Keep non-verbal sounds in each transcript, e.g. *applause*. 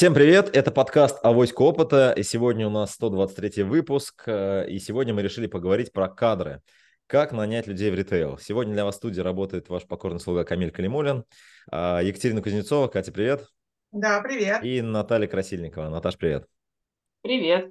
Всем привет, это подкаст «Авоська опыта», и сегодня у нас 123 выпуск, э, и сегодня мы решили поговорить про кадры, как нанять людей в ритейл. Сегодня для вас в студии работает ваш покорный слуга Камиль Калимулин, а, Екатерина Кузнецова. Катя, привет. Да, привет. И Наталья Красильникова. Наташ, привет. Привет.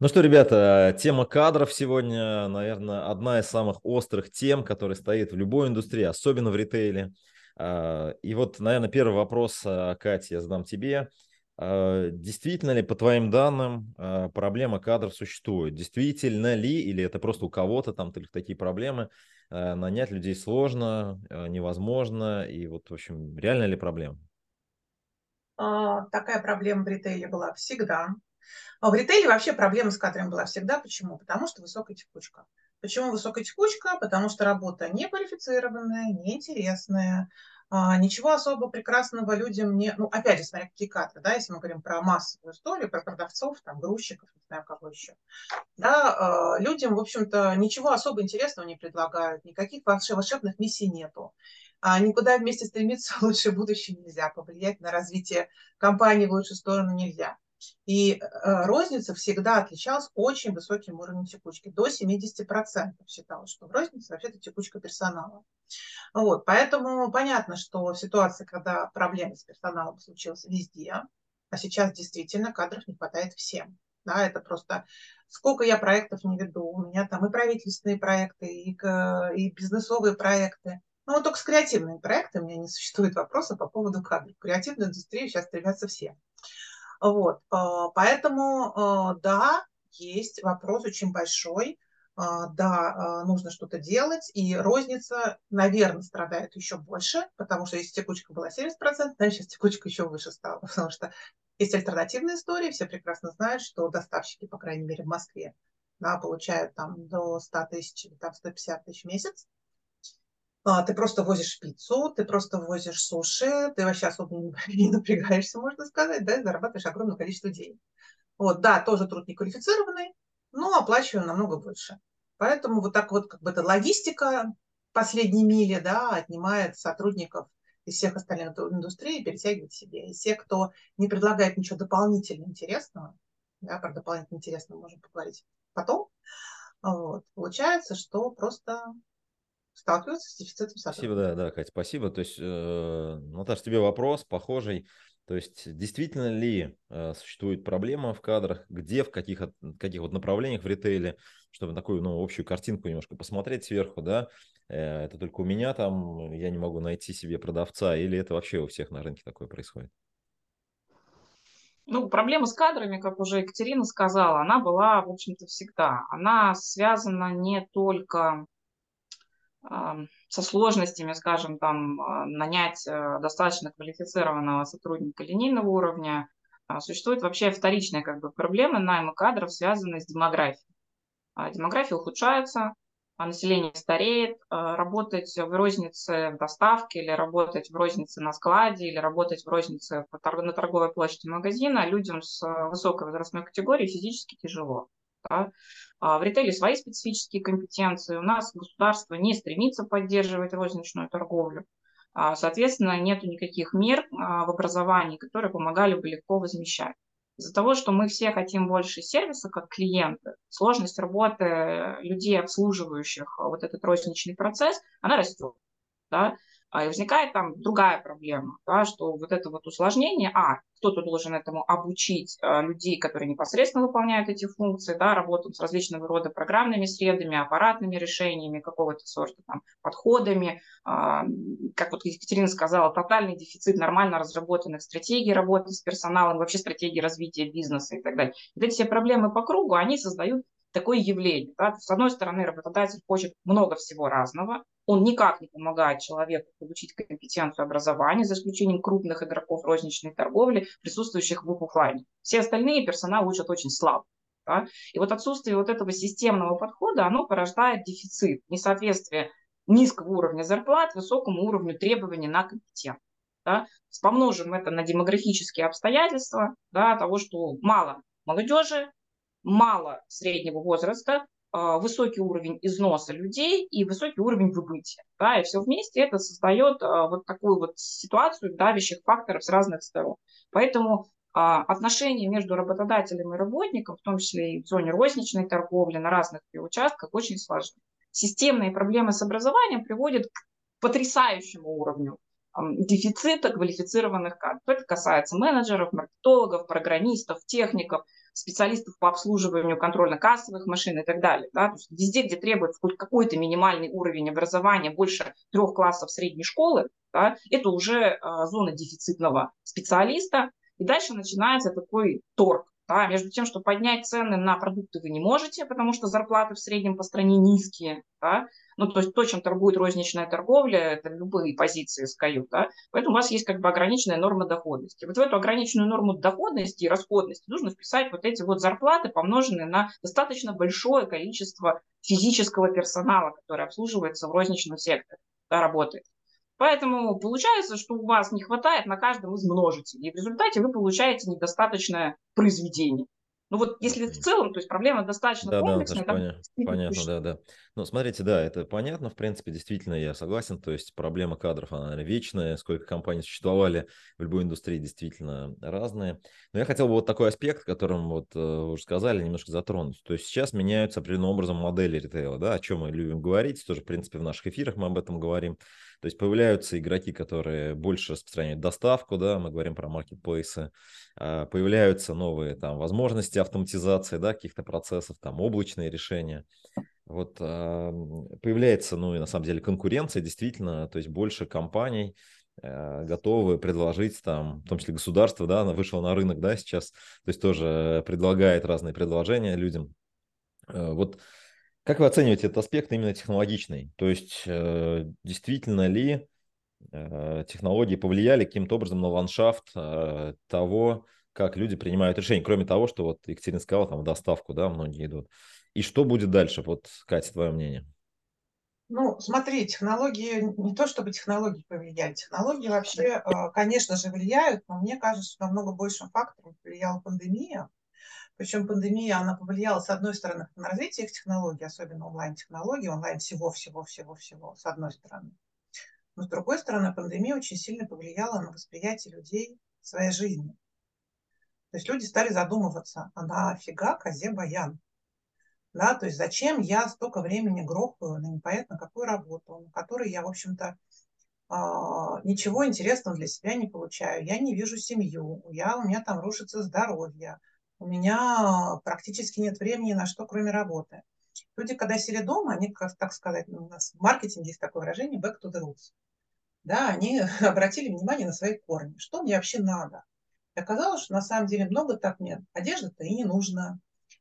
Ну что, ребята, тема кадров сегодня, наверное, одна из самых острых тем, которая стоит в любой индустрии, особенно в ритейле. А, и вот, наверное, первый вопрос, а, Катя, я задам тебе. А, действительно ли, по твоим данным, а, проблема кадров существует? Действительно ли, или это просто у кого-то там только такие проблемы? А, нанять людей сложно, невозможно, и вот, в общем, реально ли проблема? Такая проблема в ритейле была всегда. В ритейле вообще проблема с кадрами была всегда. Почему? Потому что высокая текучка. Почему высокая текучка? Потому что работа неквалифицированная, неинтересная, а, ничего особо прекрасного людям не... Ну, опять же, смотря какие кадры, да, если мы говорим про массовую историю, про продавцов, там, грузчиков, не знаю, кого еще. Да, а, людям, в общем-то, ничего особо интересного не предлагают, никаких волшебных миссий нету. А никуда вместе стремиться *laughs* в лучшее будущее нельзя, повлиять на развитие компании в лучшую сторону нельзя. И э, розница всегда отличалась очень высоким уровнем текучки. До 70% считалось, что в рознице вообще-то текучка персонала. Вот, поэтому понятно, что в ситуации, когда проблемы с персоналом случилась везде, а сейчас действительно кадров не хватает всем. Да, это просто сколько я проектов не веду, у меня там и правительственные проекты, и, и бизнесовые проекты. Ну, вот только с креативными проектами у меня не существует вопроса по поводу кадров. Креативную индустрию сейчас стремятся все. Вот, а, поэтому, а, да, есть вопрос очень большой, а, да, нужно что-то делать, и розница, наверное, страдает еще больше, потому что если текучка была 70%, значит, сейчас текучка еще выше стала, *laughs* потому что есть альтернативная история, все прекрасно знают, что доставщики, по крайней мере, в Москве, да, получают там до 100 тысяч там 150 тысяч в месяц, ты просто возишь пиццу, ты просто возишь суши, ты вообще особо *laughs* не напрягаешься, можно сказать, да, и зарабатываешь огромное количество денег. Вот, да, тоже труд неквалифицированный, но оплачиваем намного больше. Поэтому вот так вот как бы эта логистика последней мили, да, отнимает сотрудников из всех остальных индустрий и перетягивает себе. И все, кто не предлагает ничего дополнительно интересного, да, про дополнительно интересное можем поговорить потом, вот, получается, что просто сталкиваются с дефицитом. Спасибо, да, да, Катя, спасибо. То есть, э, Наташа, тебе вопрос похожий. То есть, действительно ли э, существует проблема в кадрах, где, в каких, каких вот направлениях в ритейле, чтобы такую, ну, общую картинку немножко посмотреть сверху, да, э, это только у меня там, я не могу найти себе продавца, или это вообще у всех на рынке такое происходит? Ну, проблема с кадрами, как уже Екатерина сказала, она была, в общем-то, всегда. Она связана не только со сложностями, скажем, там, а, нанять э, достаточно квалифицированного сотрудника линейного уровня, а, существует вообще вторичная как бы, проблема найма кадров, связанная с демографией. А, демография ухудшается, население стареет, работать в рознице в доставке или работать в рознице на складе или работать в рознице на торговой площади магазина людям с э, высокой возрастной категорией физически тяжело. Да? А в ритейле свои специфические компетенции. У нас государство не стремится поддерживать розничную торговлю. А, соответственно, нет никаких мер а, в образовании, которые помогали бы легко возмещать. Из-за того, что мы все хотим больше сервиса как клиенты, сложность работы людей, обслуживающих вот этот розничный процесс, она растет. Да? А, и возникает там другая проблема, да, что вот это вот усложнение, а, кто-то должен этому обучить а, людей, которые непосредственно выполняют эти функции, да, работают с различного рода программными средами, аппаратными решениями, какого-то сорта там, подходами. А, как вот Екатерина сказала, тотальный дефицит нормально разработанных стратегий работы с персоналом, вообще стратегии развития бизнеса и так далее. Вот эти все проблемы по кругу, они создают такое явление. Да? С одной стороны, работодатель хочет много всего разного, он никак не помогает человеку получить компетенцию образования, за исключением крупных игроков розничной торговли, присутствующих в офлайне. Все остальные персонал учат очень слабо. Да? И вот отсутствие вот этого системного подхода, оно порождает дефицит, несоответствие низкого уровня зарплат высокому уровню требований на компетенцию. Да? Помножим это на демографические обстоятельства, да, того, что мало молодежи, мало среднего возраста, а, высокий уровень износа людей и высокий уровень выбытия. Да, и все вместе это создает а, вот такую вот ситуацию давящих факторов с разных сторон. Поэтому а, отношения между работодателем и работником, в том числе и в зоне розничной торговли, на разных участках, очень сложны. Системные проблемы с образованием приводят к потрясающему уровню дефицита квалифицированных кадров. Это касается менеджеров, маркетологов, программистов, техников, специалистов по обслуживанию контрольно-кассовых машин и так далее. Да? То есть везде, где требуется хоть какой-то минимальный уровень образования, больше трех классов средней школы, да, это уже э, зона дефицитного специалиста. И дальше начинается такой торг. Да, между тем, что поднять цены на продукты вы не можете, потому что зарплаты в среднем по стране низкие, да, ну, то есть то, чем торгует розничная торговля, это любые позиции скают, да, поэтому у вас есть как бы ограниченная норма доходности. Вот в эту ограниченную норму доходности и расходности нужно вписать вот эти вот зарплаты, помноженные на достаточно большое количество физического персонала, который обслуживается в розничном секторе, да, работает. Поэтому получается, что у вас не хватает на каждом из множителей, и в результате вы получаете недостаточное произведение. Ну вот если в целом, то есть проблема достаточно да, комплексная. Да, поня... понятно, да, да. Ну, смотрите, да, это понятно, в принципе, действительно, я согласен. То есть проблема кадров, она, наверное, вечная. Сколько компаний существовали в любой индустрии, действительно разные. Но я хотел бы вот такой аспект, которым вот э, вы уже сказали, немножко затронуть. То есть сейчас меняются определенным образом модели ритейла, да, о чем мы любим говорить. Тоже, в принципе, в наших эфирах мы об этом говорим. То есть появляются игроки, которые больше распространяют доставку, да, мы говорим про маркетплейсы, а, появляются новые там возможности автоматизации, да, каких-то процессов, там облачные решения. Вот а, появляется, ну и на самом деле конкуренция действительно, то есть больше компаний а, готовы предложить там, в том числе государство, да, она вышла на рынок, да, сейчас, то есть тоже предлагает разные предложения людям. Вот как вы оцениваете этот аспект именно технологичный? То есть э, действительно ли э, технологии повлияли каким-то образом на ландшафт э, того, как люди принимают решения, кроме того, что вот Екатерина сказала, там доставку, да, многие идут. И что будет дальше? Вот, Катя, твое мнение. Ну, смотри, технологии, не то чтобы технологии повлияли, технологии вообще, конечно же, влияют, но мне кажется, намного большим фактором повлияла пандемия, причем пандемия, она повлияла, с одной стороны, на развитие их технологий, особенно онлайн-технологий, онлайн всего-всего-всего-всего, с одной стороны. Но с другой стороны, пандемия очень сильно повлияла на восприятие людей своей жизни. То есть люди стали задумываться, а нафига козе баян? Да, то есть зачем я столько времени грохаю на непонятно какую работу, на которой я, в общем-то, а, ничего интересного для себя не получаю. Я не вижу семью, я, у меня там рушится здоровье, у меня практически нет времени на что, кроме работы. Люди, когда сели дома, они, как так сказать, ну, у нас в маркетинге есть такое выражение back to the roots. Да, они *laughs* обратили внимание на свои корни. Что мне вообще надо? И оказалось, что на самом деле много так мне одежды-то и не нужно.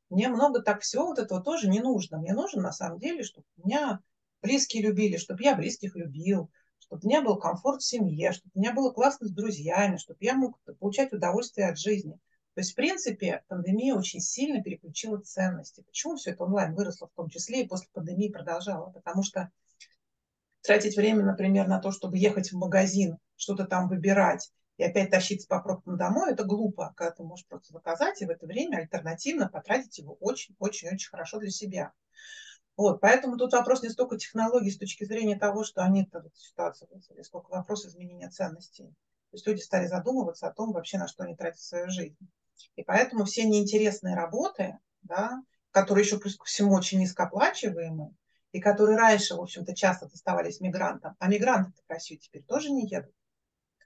Мне много так всего вот этого тоже не нужно. Мне нужно на самом деле, чтобы меня близкие любили, чтобы я близких любил, чтобы у меня был комфорт в семье, чтобы у меня было классно с друзьями, чтобы я мог получать удовольствие от жизни – то есть, в принципе, пандемия очень сильно переключила ценности. Почему все это онлайн выросло в том числе и после пандемии продолжало? Потому что тратить время, например, на то, чтобы ехать в магазин, что-то там выбирать и опять тащиться по пробкам домой, это глупо, когда ты можешь просто заказать и в это время альтернативно потратить его очень-очень-очень хорошо для себя. Вот, поэтому тут вопрос не столько технологий с точки зрения того, что они эту ситуацию вызвали, сколько вопрос изменения ценностей. То есть люди стали задумываться о том вообще, на что они тратят свою жизнь. И поэтому все неинтересные работы, да, которые еще плюс ко всему очень низкооплачиваемые, и которые раньше, в общем-то, часто доставались мигрантам, а мигранты в Россию теперь тоже не едут.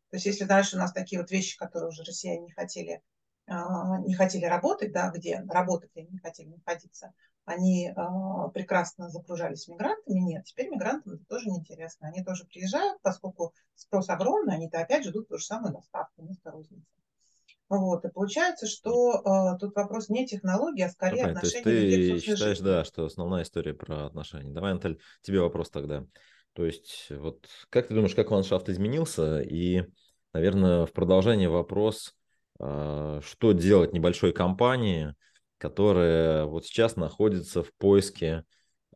То есть если дальше у нас такие вот вещи, которые уже россияне не хотели, а, не хотели работать, да, где работать они не хотели находиться, они э, прекрасно загружались мигрантами. Нет, теперь мигрантам это тоже неинтересно. Они тоже приезжают, поскольку спрос огромный, они-то опять ждут ту же самую доставку вместо розницы. Вот, и получается, что э, тут вопрос не технологии, а скорее ну, отношения То есть ты считаешь, жизни. да, что основная история про отношения. Давай, Наталья, тебе вопрос тогда. То есть, вот как ты думаешь, как ландшафт изменился? И, наверное, в продолжение вопрос, э, что делать небольшой компании, которая вот сейчас находится в поиске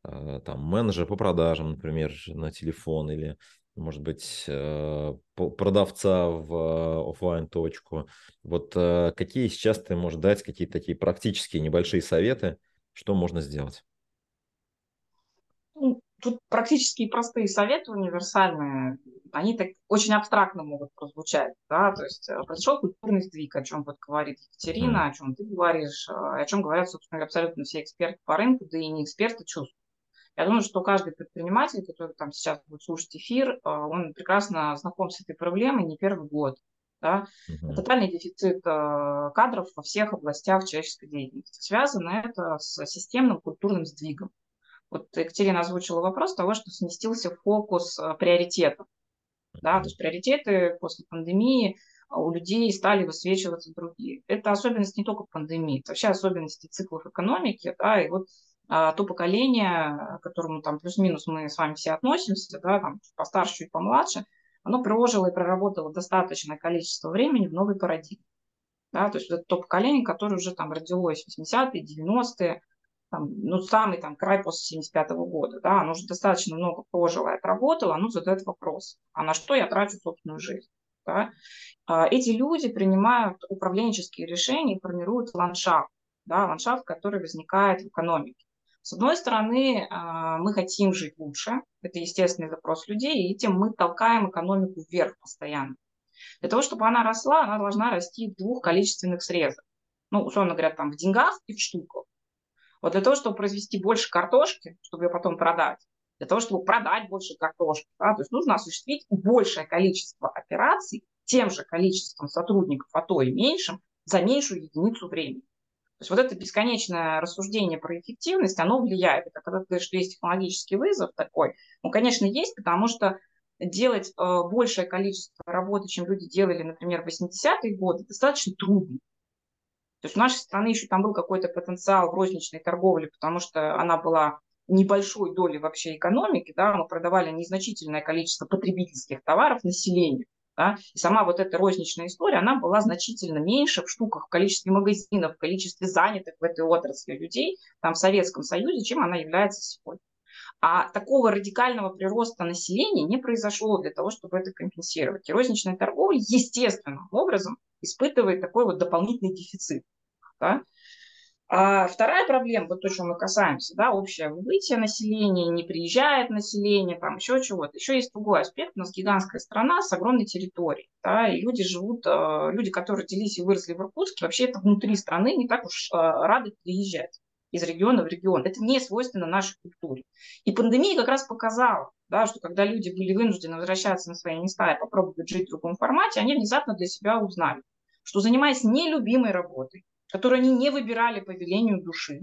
э, там менеджера по продажам, например, на телефон или может быть, э, продавца в офлайн точку. Вот э, какие сейчас ты можешь дать какие-то такие практические небольшие советы, что можно сделать? Ну, тут практически простые советы универсальные, они так очень абстрактно могут прозвучать, да, то есть э, произошел культурный сдвиг, о чем вот говорит Екатерина, mm. о чем ты говоришь, о чем говорят, собственно, абсолютно все эксперты по рынку, да и не эксперты чувствуют. Я думаю, что каждый предприниматель, который там сейчас будет слушать эфир, э, он прекрасно знаком с этой проблемой не первый год. Да? Mm-hmm. Тотальный дефицит кадров во всех областях человеческой деятельности. Связано это с системным культурным сдвигом. Вот Екатерина озвучила вопрос того, что сместился фокус приоритетов. Да, то есть приоритеты после пандемии у людей стали высвечиваться другие. Это особенность не только пандемии, это вообще особенности циклов экономики, да, и вот а, то поколение, к которому там плюс-минус мы с вами все относимся, да, там постарше и помладше, оно прожило и проработало достаточное количество времени в новой парадигме. Да, то есть это то поколение, которое уже там родилось в 80-е, 90-е, там, ну, самый там край после 75 -го года, да, оно уже достаточно много прожило и отработало, оно задает вопрос, а на что я трачу собственную жизнь, да? А, эти люди принимают управленческие решения и формируют ландшафт, да, ландшафт, который возникает в экономике. С одной стороны, а, мы хотим жить лучше, это естественный запрос людей, и этим мы толкаем экономику вверх постоянно. Для того, чтобы она росла, она должна расти двух количественных срезах. Ну, условно говоря, там в деньгах и в штуках. Вот для того, чтобы произвести больше картошки, чтобы ее потом продать, для того, чтобы продать больше картошки, да, то есть нужно осуществить большее количество операций тем же количеством сотрудников, а то и меньшим, за меньшую единицу времени. То есть вот это бесконечное рассуждение про эффективность, оно влияет. Это когда ты говоришь, что есть технологический вызов такой, он, конечно, есть, потому что делать э, большее количество работы, чем люди делали, например, в 80-е годы, достаточно трудно. То есть у нашей страны еще там был какой-то потенциал в розничной торговле, потому что она была небольшой долей вообще экономики, да, мы продавали незначительное количество потребительских товаров населению. Да, и сама вот эта розничная история, она была значительно меньше в штуках, в количестве магазинов, в количестве занятых в этой отрасли людей там, в Советском Союзе, чем она является сегодня. А такого радикального прироста населения не произошло для того, чтобы это компенсировать. И розничная торговля естественным образом испытывает такой вот дополнительный дефицит. Да? А вторая проблема, вот то, чем мы касаемся, да, общее выбытие населения, не приезжает население, там еще чего-то. Еще есть другой аспект. У нас гигантская страна с огромной территорией. Да, и люди живут, э, люди, которые родились и выросли в Иркутске, вообще это внутри страны не так уж э, рады приезжать из региона в регион. Это не свойственно нашей культуре. И пандемия как раз показала, да, что когда люди были вынуждены возвращаться на свои места и попробовать жить в другом формате, они внезапно для себя узнали, что занимаясь нелюбимой работой, которую они не выбирали по велению души,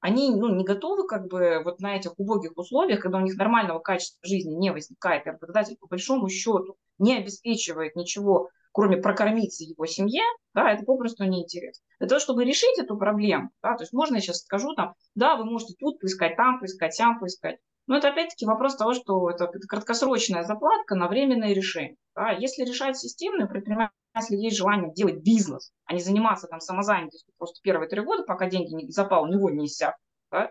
они ну, не готовы как бы вот на этих убогих условиях, когда у них нормального качества жизни не возникает, и работодатель по большому счету не обеспечивает ничего кроме прокормиться его семье, да, это попросту неинтересно. Для того, чтобы решить эту проблему, да, то есть можно я сейчас скажу там, да, вы можете тут поискать, там поискать, там поискать, но это опять-таки вопрос того, что это, краткосрочная заплатка на временное решение. Да. Если решать системно, предприниматель есть желание делать бизнес, а не заниматься там самозанятостью просто первые три года, пока деньги не запал, у него не иссяк, да,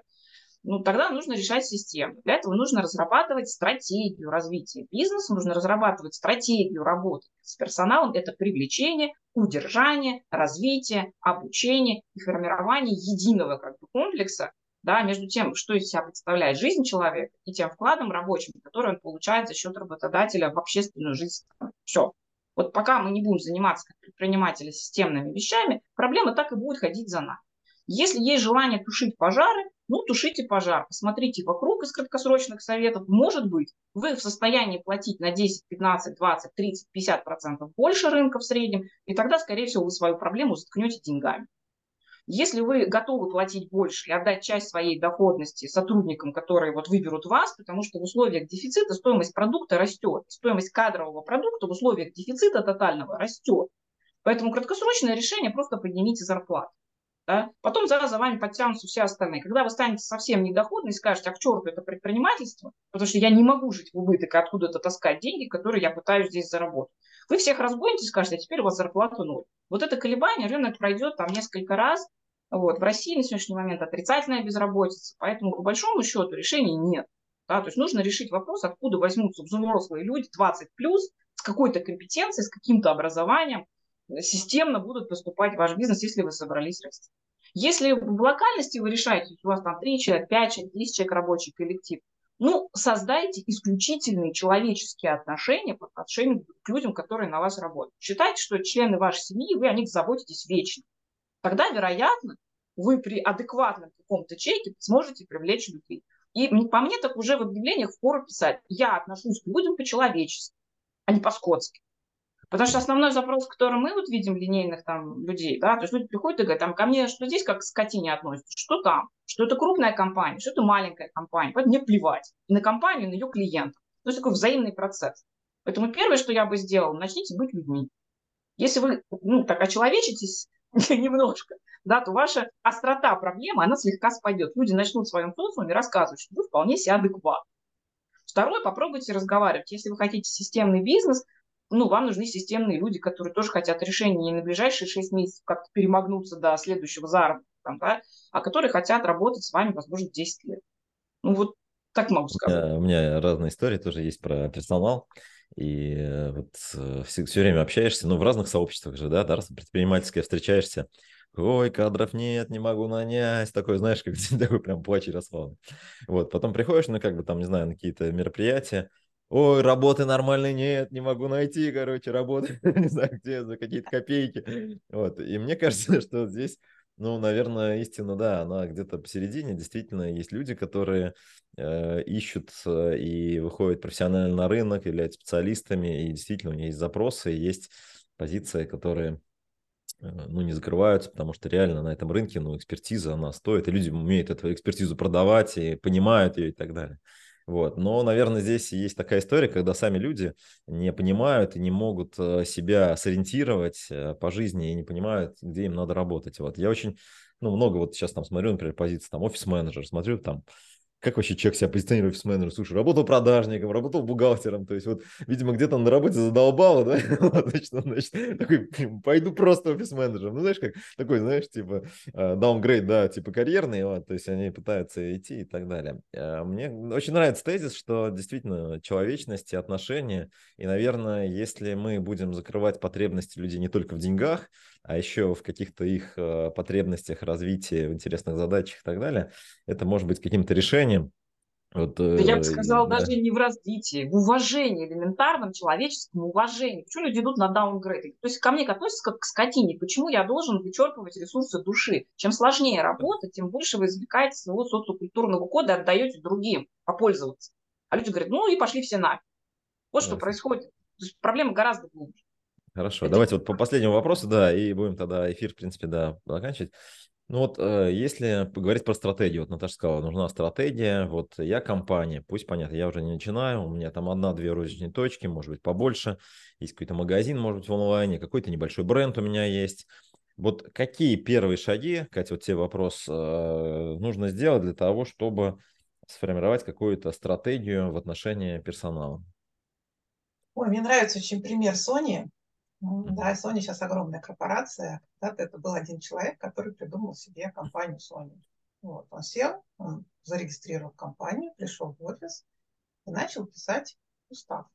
ну, тогда нужно решать систему. Для этого нужно разрабатывать стратегию развития бизнеса, нужно разрабатывать стратегию работы с персоналом. Это привлечение, удержание, развитие, обучение и формирование единого как бы, комплекса да, между тем, что из себя представляет жизнь человека, и тем вкладом рабочим, который он получает за счет работодателя в общественную жизнь. Все. Вот пока мы не будем заниматься как предприниматели системными вещами, проблема так и будет ходить за нами. Если есть желание тушить пожары, ну, тушите пожар, посмотрите вокруг из краткосрочных советов. Может быть, вы в состоянии платить на 10, 15, 20, 30, 50 процентов больше рынка в среднем, и тогда, скорее всего, вы свою проблему заткнете деньгами. Если вы готовы платить больше и отдать часть своей доходности сотрудникам, которые вот выберут вас, потому что в условиях дефицита стоимость продукта растет, стоимость кадрового продукта в условиях дефицита тотального растет. Поэтому краткосрочное решение просто поднимите зарплату. Да? Потом за, за вами подтянутся все остальные. Когда вы станете совсем недоходны и скажете, а к черту это предпринимательство, потому что я не могу жить в убыток откуда-то таскать деньги, которые я пытаюсь здесь заработать. Вы всех разгоните и скажете, а теперь у вас зарплата ноль. Вот это колебание рынок пройдет там несколько раз. Вот. В России на сегодняшний момент отрицательная безработица, поэтому по большому счету решений нет. Да? То есть нужно решить вопрос, откуда возьмутся взрослые люди 20 плюс, с какой-то компетенцией, с каким-то образованием, системно будут поступать в ваш бизнес, если вы собрались расти. Если в локальности вы решаете, у вас там 3 человека, 5 человек, 10 человек рабочий коллектив, Ну, создайте исключительные человеческие отношения по отношению к людям, которые на вас работают. Считайте, что члены вашей семьи, вы о них заботитесь вечно. Тогда, вероятно, вы при адекватном каком-то чеке сможете привлечь людей. И по мне так уже в объявлениях впору писать, я отношусь к людям по-человечески, а не по-скотски. Потому что основной запрос, который мы вот видим линейных там людей, да, то есть люди приходят и говорят, там ко мне что здесь как к скотине относятся, что там, что это крупная компания, что это маленькая компания, поэтому мне плевать и на компанию, и на ее клиентов. То есть такой взаимный процесс. Поэтому первое, что я бы сделал, начните быть людьми. Если вы ну, так очеловечитесь *laughs* немножко, да, то ваша острота проблемы, она слегка спадет. Люди начнут в своем социуме рассказывать, что вы вполне себе адекватны. Второе, попробуйте разговаривать. Если вы хотите системный бизнес, ну, вам нужны системные люди, которые тоже хотят решения не на ближайшие 6 месяцев как-то перемагнуться до следующего заработка, там, да, а которые хотят работать с вами, возможно, 10 лет. Ну, вот так могу сказать. У меня разные истории тоже есть про персонал. И э, вот э, все, все время общаешься, ну, в разных сообществах же, да, да, предпринимательское встречаешься, ой, кадров нет, не могу нанять, такой, знаешь, *laughs* как такой прям плач и расслабон. Вот, потом приходишь, ну, как бы там, не знаю, на какие-то мероприятия, ой, работы нормальной нет, не могу найти, короче, работы, *laughs* не знаю, где, за какие-то копейки. Вот, и мне *laughs* кажется, что здесь, ну, наверное, истина, да, она где-то посередине. Действительно, есть люди, которые э, ищут э, и выходят профессионально на рынок, являются специалистами, и действительно у них есть запросы, есть позиции, которые э, ну, не закрываются, потому что реально на этом рынке, ну, экспертиза, она стоит, и люди умеют эту экспертизу продавать и понимают ее и так далее. Вот. Но, наверное, здесь есть такая история, когда сами люди не понимают и не могут э, себя сориентировать э, по жизни и не понимают, где им надо работать. Вот. Я очень ну, много вот сейчас там смотрю, например, позиции там офис-менеджер, смотрю там как вообще человек себя позиционирует офис-менеджер? Слушай, работал продажником, работал бухгалтером, то есть вот, видимо, где-то на работе задолбало, да, *laughs* значит, значит, такой, пойду просто офис-менеджером, ну, знаешь, как, такой, знаешь, типа, downgrade, да, типа карьерный, вот, то есть они пытаются идти и так далее. А мне очень нравится тезис, что действительно человечность и отношения, и, наверное, если мы будем закрывать потребности людей не только в деньгах, а еще в каких-то их э, потребностях, развитии, в интересных задачах и так далее, это может быть каким-то решением. Вот, да я бы э, сказала, да. даже не в развитии, в уважении, элементарном человеческом уважении. Почему люди идут на даунгрейд? То есть ко мне относятся как к скотине. Почему я должен вычерпывать ресурсы души? Чем сложнее работать, тем больше вы извлекаете своего социокультурного кода и отдаете другим попользоваться. А люди говорят, ну и пошли все нафиг. Вот что происходит. То есть проблема гораздо глубже. Хорошо, Это... давайте вот по последнему вопросу, да, и будем тогда эфир, в принципе, да, заканчивать. Ну вот, э, если поговорить про стратегию, вот Наташа сказала, нужна стратегия, вот я компания, пусть понятно, я уже не начинаю, у меня там одна-две розничные точки, может быть побольше, есть какой-то магазин, может быть в онлайне, какой-то небольшой бренд у меня есть. Вот какие первые шаги, Катя, вот тебе вопрос, э, нужно сделать для того, чтобы сформировать какую-то стратегию в отношении персонала? Ой, мне нравится очень пример Sony. Да, Sony сейчас огромная корпорация. Когда-то это был один человек, который придумал себе компанию Sony. Вот, он сел, он зарегистрировал компанию, пришел в офис и начал писать устав.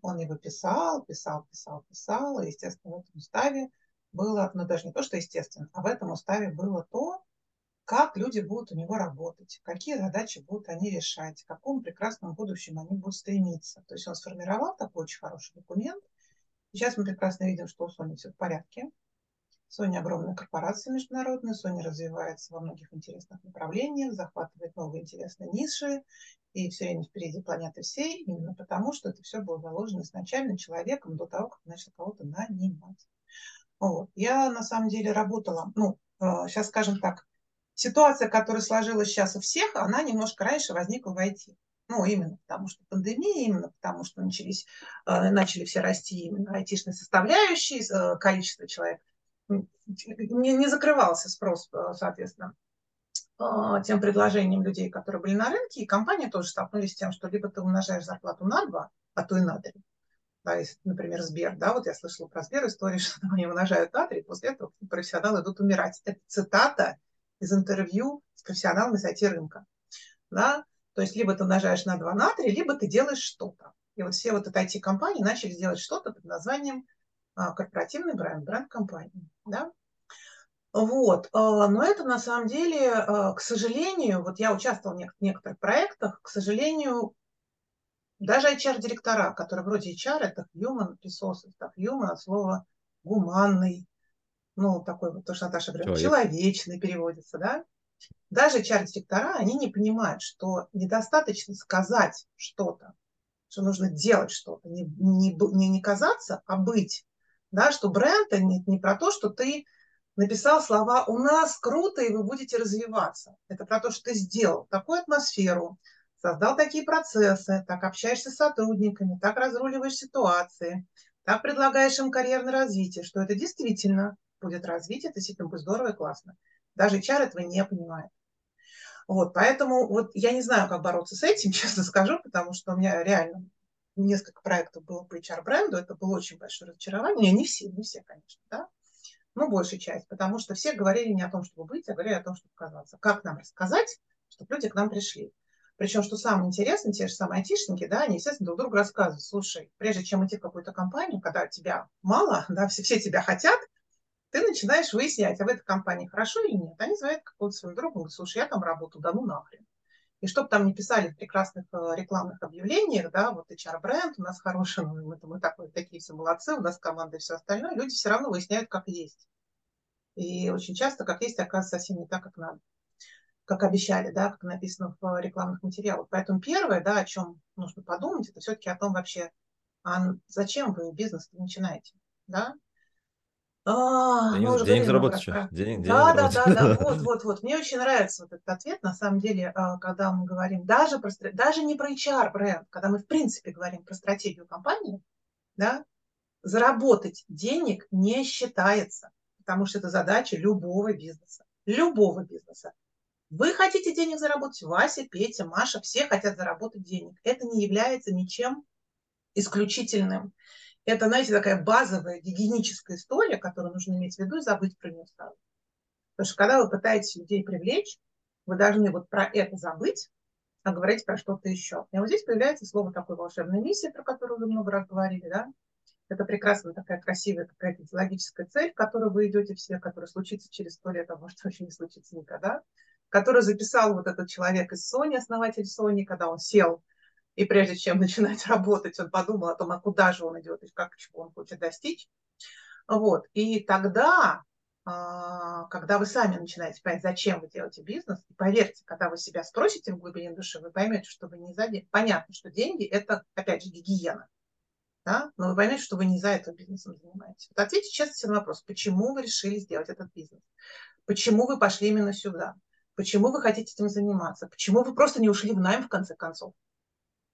Он его писал, писал, писал, писал. И, естественно, в этом уставе было, ну даже не то, что естественно, а в этом уставе было то, как люди будут у него работать, какие задачи будут они решать, к какому прекрасному будущему они будут стремиться. То есть он сформировал такой очень хороший документ, Сейчас мы прекрасно видим, что у Sony все в порядке. Sony огромная корпорация международная, Sony развивается во многих интересных направлениях, захватывает новые интересные ниши и все время впереди планеты всей, именно потому, что это все было заложено изначально человеком до того, как начал кого-то нанимать. Вот. Я на самом деле работала, ну, сейчас э, скажем так, ситуация, которая сложилась сейчас у всех, она немножко раньше возникла в IT. Ну, именно потому что пандемия, именно потому что начались, э, начали все расти именно айтишные составляющие, э, количество человек. Не, не закрывался спрос, э, соответственно, тем предложением людей, которые были на рынке, и компании тоже столкнулись с тем, что либо ты умножаешь зарплату на два, а то и на три. Да, если, например, Сбер, да, вот я слышала про Сбер историю, *laughs* что они умножают на три, после этого профессионалы идут умирать. Это цитата из интервью с профессионалами с IT-рынка. Да? То есть либо ты умножаешь на 2, на 3, либо ты делаешь что-то. И вот все вот эти IT-компании начали делать что-то под названием а, корпоративный бренд, бренд компании. Да? Вот, а, но это на самом деле, а, к сожалению, вот я участвовала в некоторых проектах, к сожалению, даже HR-директора, которые вроде HR, это human resources, так, human от слова гуманный, ну, такой вот, то, что Наташа говорит, Человек. человечный переводится, да? Даже HR-директора, они не понимают, что недостаточно сказать что-то, что нужно делать что-то, не, не, не, не казаться, а быть. Да, что бренд это не, не про то, что ты написал слова «у нас круто, и вы будете развиваться». Это про то, что ты сделал такую атмосферу, создал такие процессы, так общаешься с сотрудниками, так разруливаешь ситуации, так предлагаешь им карьерное развитие, что это действительно будет развитие, это действительно будет здорово и классно. Даже HR этого не понимает. Вот, поэтому вот я не знаю, как бороться с этим, *laughs* честно скажу, потому что у меня реально несколько проектов было по HR-бренду, это было очень большое разочарование. Не все, не все, конечно, да, но большая часть, потому что все говорили не о том, чтобы быть, а говорили о том, чтобы казаться. Как нам рассказать, чтобы люди к нам пришли? Причем, что самое интересное, те же самые айтишники, да, они, естественно, друг другу рассказывают, слушай, прежде чем идти в какую-то компанию, когда тебя мало, *laughs* да, все, все тебя хотят, ты начинаешь выяснять, а в этой компании хорошо или нет. Они звонят какого-то своего друга, говорят, слушай, я там работаю, да ну нахрен. И чтобы там не писали в прекрасных э, рекламных объявлениях, да, вот HR-бренд, у нас хороший, мы, мы такой, такие все молодцы, у нас команда и все остальное, люди все равно выясняют, как есть. И очень часто, как есть, оказывается совсем не так, как надо, как обещали, да, как написано в рекламных материалах. Поэтому первое, да, о чем нужно подумать, это все-таки о том вообще, а зачем вы бизнес начинаете, да, а, денег, денег заработать еще. Денег, да, да, да, да, *laughs* вот, вот, вот. Мне очень нравится вот этот ответ, на самом деле, а, когда мы говорим даже, про, даже не про HR-бренд, когда мы, в принципе, говорим про стратегию компании, да, заработать денег не считается, потому что это задача любого бизнеса. Любого бизнеса. Вы хотите денег заработать, Вася, Петя, Маша, все хотят заработать денег. Это не является ничем исключительным. Это, знаете, такая базовая гигиеническая история, которую нужно иметь в виду и забыть про нее сразу. Потому что когда вы пытаетесь людей привлечь, вы должны вот про это забыть, а говорить про что-то еще. И вот здесь появляется слово такой волшебной миссии, про которую вы много раз говорили, да? Это прекрасная такая красивая какая-то идеологическая цель, к которой вы идете все, которая случится через сто лет, а может *laughs* вообще не случится никогда, которую записал вот этот человек из Sony, основатель Sony, когда он сел и прежде чем *laughs* начинать работать, он подумал о том, а куда же он идет и как, чего он хочет достичь. Вот. И тогда, а, когда вы сами начинаете понять, зачем вы делаете бизнес, и поверьте, когда вы себя спросите в глубине души, вы поймете, что вы не за деньги. Понятно, что деньги – это, опять же, гигиена. Да? Но вы поймете, что вы не за это бизнесом занимаетесь. Вот ответьте честно себе на вопрос, почему вы решили сделать этот бизнес? Почему вы пошли именно сюда? Почему вы хотите этим заниматься? Почему вы просто не ушли в найм, в конце концов?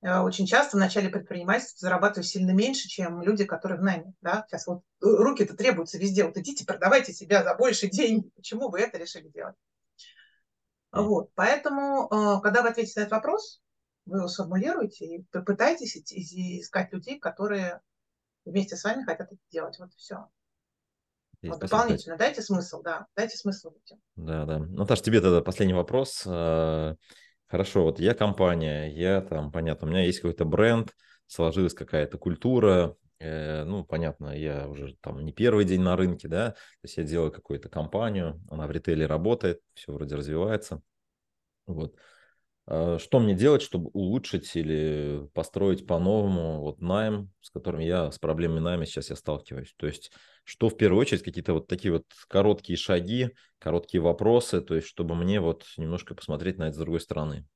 Э, очень часто в начале предпринимательства зарабатываю сильно меньше, чем люди, которые в найме. Да? Сейчас вот э, руки-то требуются везде. Вот идите, продавайте себя за больше денег. Почему вы это решили делать? Вот. Поэтому, э, когда вы ответите на этот вопрос, вы его сформулируете и попытайтесь искать людей, которые вместе с вами хотят это делать. Вот все. Есть, вот, дополнительно дайте смысл, да, дайте смысл людям. Да, да. Наташа, тебе тогда последний вопрос. Хорошо, вот я компания, я там, понятно, у меня есть какой-то бренд, сложилась какая-то культура, э, ну, понятно, я уже там не первый день на рынке, да, то есть я делаю какую-то компанию, она в ритейле работает, все вроде развивается, вот. А что мне делать, чтобы улучшить или построить по-новому вот найм, с которым я, с проблемами найма сейчас я сталкиваюсь? То есть, что в первую очередь, какие-то вот такие вот короткие шаги, короткие вопросы, то есть, чтобы мне вот немножко посмотреть на это с другой стороны.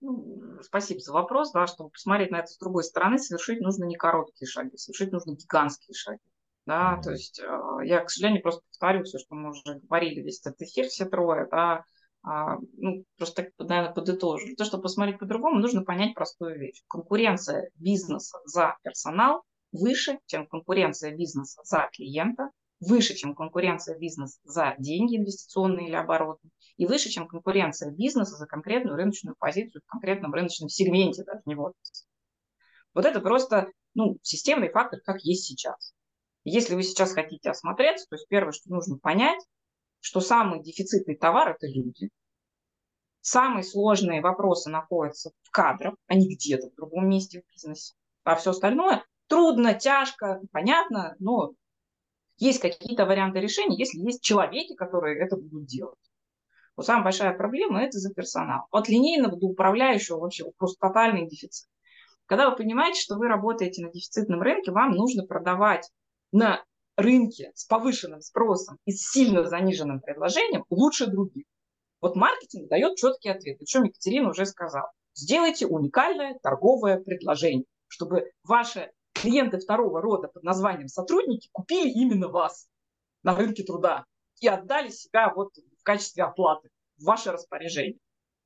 Ну, спасибо за вопрос, да, чтобы посмотреть на это с другой стороны, совершить нужно не короткие шаги, совершить нужно гигантские шаги. Да, mm-hmm. то есть э, я, к сожалению, просто повторю все, что мы уже говорили весь этот эфир, все трое, да, а, ну, просто, наверное, подытожу. Для того, чтобы посмотреть по-другому, нужно понять простую вещь. Конкуренция бизнеса за персонал выше, чем конкуренция бизнеса за клиента, выше, чем конкуренция бизнеса за деньги инвестиционные или оборотные, и выше, чем конкуренция бизнеса за конкретную рыночную позицию в конкретном рыночном сегменте, даже не вот. Вот это просто ну, системный фактор, как есть сейчас. Если вы сейчас хотите осмотреться, то есть первое, что нужно понять, что самый дефицитный товар – это люди. Самые сложные вопросы находятся в кадрах, а не где-то в другом месте в бизнесе. А все остальное трудно, тяжко, понятно, но есть какие-то варианты решения, если есть человеки, которые это будут делать. Вот самая большая проблема – это за персонал. От линейного до управляющего вообще просто тотальный дефицит. Когда вы понимаете, что вы работаете на дефицитном рынке, вам нужно продавать на рынке с повышенным спросом и с сильно заниженным предложением лучше других. Вот маркетинг дает четкий ответ, о чем Екатерина уже сказала. Сделайте уникальное торговое предложение, чтобы ваши клиенты второго рода под названием сотрудники купили именно вас на рынке труда и отдали себя вот в качестве оплаты в ваше распоряжение.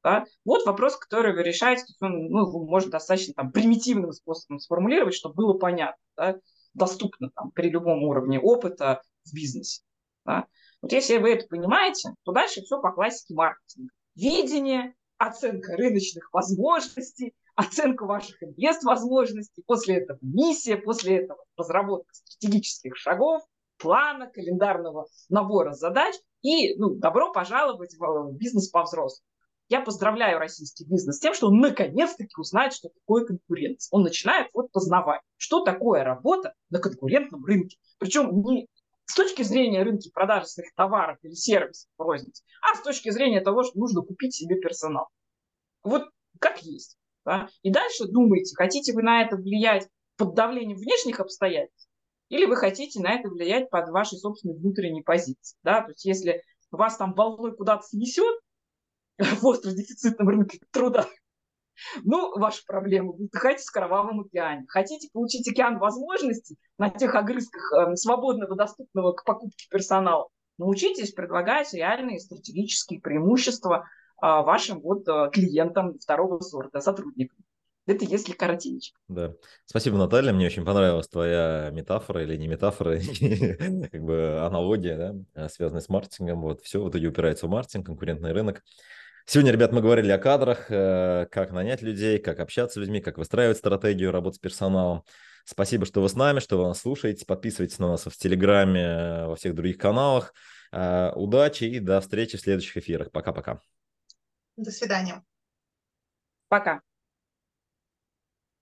Да? Вот вопрос, который вы решаете, он, ну, можно достаточно там, примитивным способом сформулировать, чтобы было понятно, да? Доступно там, при любом уровне опыта в бизнесе. Да? Вот если вы это понимаете, то дальше все по классике маркетинга. Видение, оценка рыночных возможностей, оценка ваших инвест-возможностей, после этого миссия, после этого разработка стратегических шагов, плана, календарного набора задач и ну, добро пожаловать в бизнес по-взрослому. Я поздравляю российский бизнес с тем, что он наконец-таки узнает, что такое конкуренция. Он начинает вот познавать, что такое работа на конкурентном рынке. Причем не с точки зрения рынка продажи своих товаров или сервисов розницы, а с точки зрения того, что нужно купить себе персонал. Вот как есть. Да? И дальше думайте, хотите вы на это влиять под давлением внешних обстоятельств, или вы хотите на это влиять под вашей собственной внутренней позиции. Да? То есть если вас там волной куда-то снесет *laughs* в остро дефицитном рынке труда, ну, ваша проблема. Вы отдыхаете в кровавом океане. Хотите получить океан возможностей на тех огрызках э, свободного, доступного к покупке персонала? Научитесь предлагать реальные стратегические преимущества э, вашим вот э, клиентам второго сорта, сотрудникам. Это если коротенько. Да. Спасибо, Наталья. Мне очень понравилась твоя метафора или не метафора, *laughs* как бы аналогия, да, связанная с маркетингом. Вот все в итоге упирается в маркетинг, конкурентный рынок. Сегодня, ребят, мы говорили о кадрах, э, как нанять людей, как общаться с людьми, как выстраивать стратегию работы с персоналом. Спасибо, что вы с нами, что вы нас слушаете. Подписывайтесь на нас в Телеграме, э, во всех других каналах. Э, удачи и до встречи в следующих эфирах. Пока-пока. До свидания. Пока.